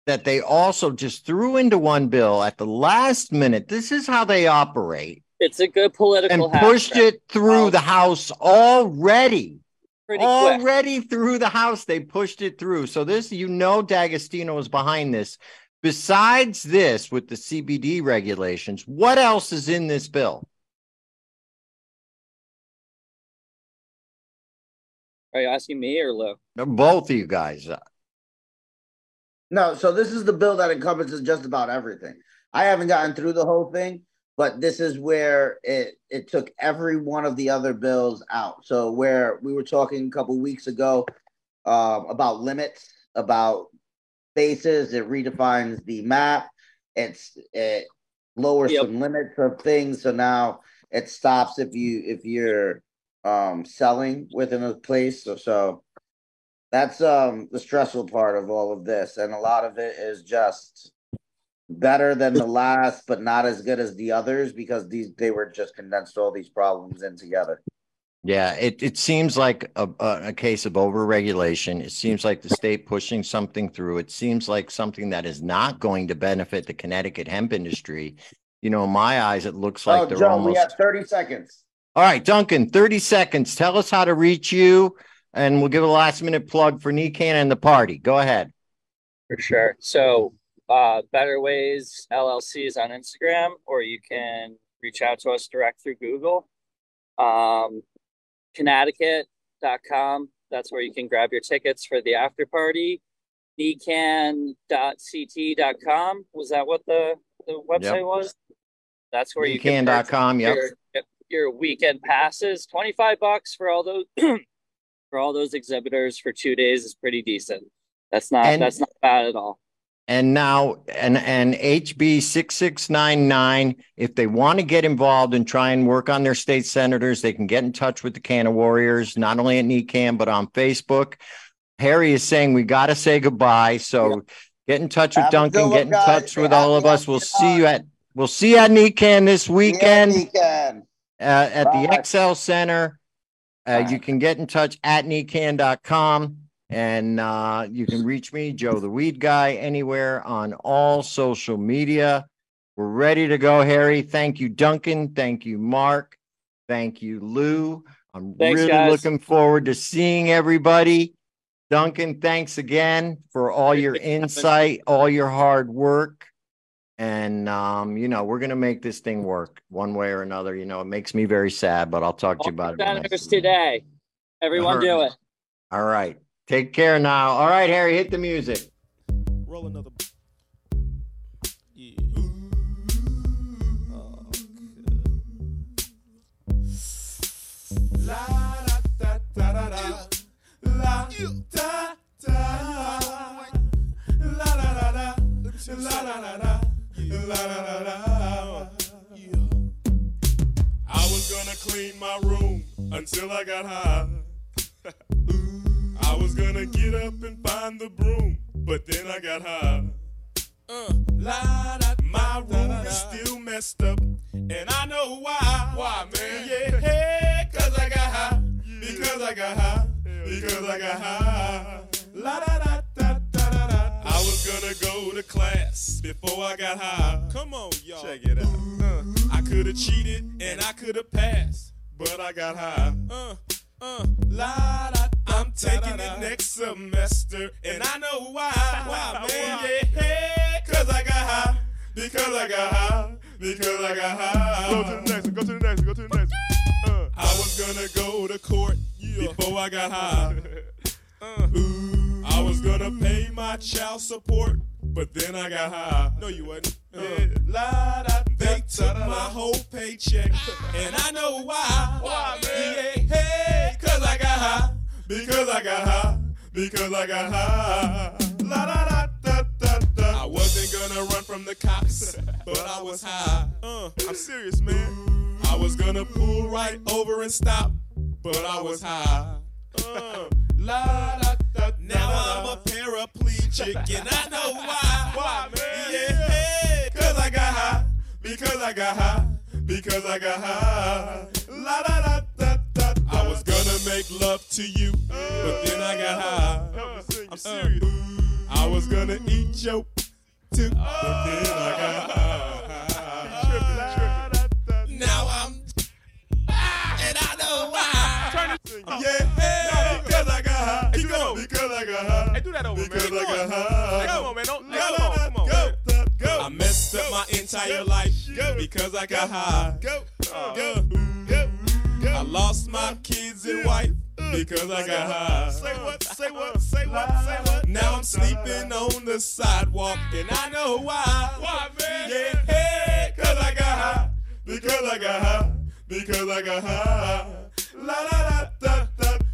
that they also just threw into one bill at the last minute. This is how they operate It's a good political and pushed track. it through the House already. pretty quick. Already through the House, they pushed it through. So this, you know, D'Agostino is behind this. Besides this, with the CBD regulations, what else is in this bill? Are you asking me or Lou? Both of you guys. No, so this is the bill that encompasses just about everything. I haven't gotten through the whole thing, but this is where it it took every one of the other bills out. So where we were talking a couple weeks ago um, about limits, about spaces, it redefines the map. It's it lowers Yep. some limits of things. So now it stops if you if you're um selling within a place. So so that's um the stressful part of all of this and a lot of it is just better than the last but not as good as the others because these they were just condensed all these problems in together Yeah, it, it seems like a, a, case of overregulation. It seems like the state pushing something through. It seems like something that is not going to benefit the Connecticut hemp industry. You know, in my eyes, it looks like oh they're joe almost. we have 30 seconds All right, Duncan, 30 seconds. Tell us how to reach you, and we'll give a last minute plug for NECANN and the party. Go ahead. For sure. So, uh, Better Ways LLC is on Instagram, or you can reach out to us direct through Google. Um, Connecticut.com. That's where you can grab your tickets for the after party. Necan.ct.com. Was that what the, the website was? That's where you can. Purchase yep. your- yep. your weekend passes. Twenty five bucks for all those for all those exhibitors for two days is pretty decent. That's not And- that's not bad at all. And now, and and HB six six nine nine. If they want to get involved and try and work on their state senators, they can get in touch with the Canna Warriors, not only at NECANN but on Facebook. Harry is saying we got to say goodbye, so get in touch with Have Duncan. Get in guys. touch Be with all of us. We'll see you at we'll see you at NECANN this weekend. Yeah, weekend. uh, at the Bye. XL Center. Uh, you can get in touch at necann.com and uh, you can reach me, Joe the Weed Guy, anywhere on all social media. We're ready to go, Harry. Thank you, Duncan. Thank you, Mark. Thank you, Lou. I'm Thanks, really guys. looking forward to seeing everybody. Duncan, thanks again for all your Thanks for having me. insight, all your hard work. And um, you know, we're gonna make this thing work one way or another. You know, it makes me very sad, but I'll talk to you about it. next today. Everyone do it. All right. Take care now. All right, Harry, hit the music. Roll another. Yeah. Oh, La da da da da da. La da da. La da da da. La da da da. La da da da. I was gonna clean my room until I got high. I was gonna get up and find the broom, but then I got high. Uh, la, da, my room is still messed up, and I know why. Why, man? Yeah, hey, cause I got high. Because I got high. Because I got high. La da da da da da da. I was gonna go to class before I got high. Come on, y'all. Check it out. Uh, I could have cheated and I could have passed, but I got high. Uh, uh. La da. I'm taking it next semester, and I know why. Why, man? Yeah, hey, cause I got high. Because I got high. Because I got high. Go to the next one. Go to the next one. Go to the next one. Uh, I was gonna go to court before I got high. uh. I was gonna pay my child support, but then I got high. No, you wasn't. Uh, Yeah, they took my whole paycheck, and I know why. Why, man? Yeah, hey, cause I got high. Because I got high. Because I got high. La da da da da da. I wasn't gonna run from the cops, but I was high. uh, I'm serious, man. I was gonna pull right over and stop, but I was high. Uh, La da da. Now I'm a paraplegic and I know why. Why, man? Yeah, hey, cause I got high. Because I got high. Because I got high. La da da da da. I was gonna make love to you, but then I got high. sing. I'm Uh, serious. I was gonna eat your too, but then I got high. Now I'm and I know why. Turn. Yeah, I got high. Hey, do that over, man. Because Come I on. got high. Hey, come on, man. Don't, hey, Go, come on, come on, go, man. go. I messed up my entire life go, because I got high. Go, oh. go, go, go. I lost my uh, kids and wife uh, because I got high. Uh, say what? Say what? Say what? Say what? Now I'm sleeping on the sidewalk and I know why. Why, man? Yeah, hey, cause I got high. Because I got high. Because I got high. La la la da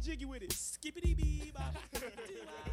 jiggy with it. Skippity bee bop.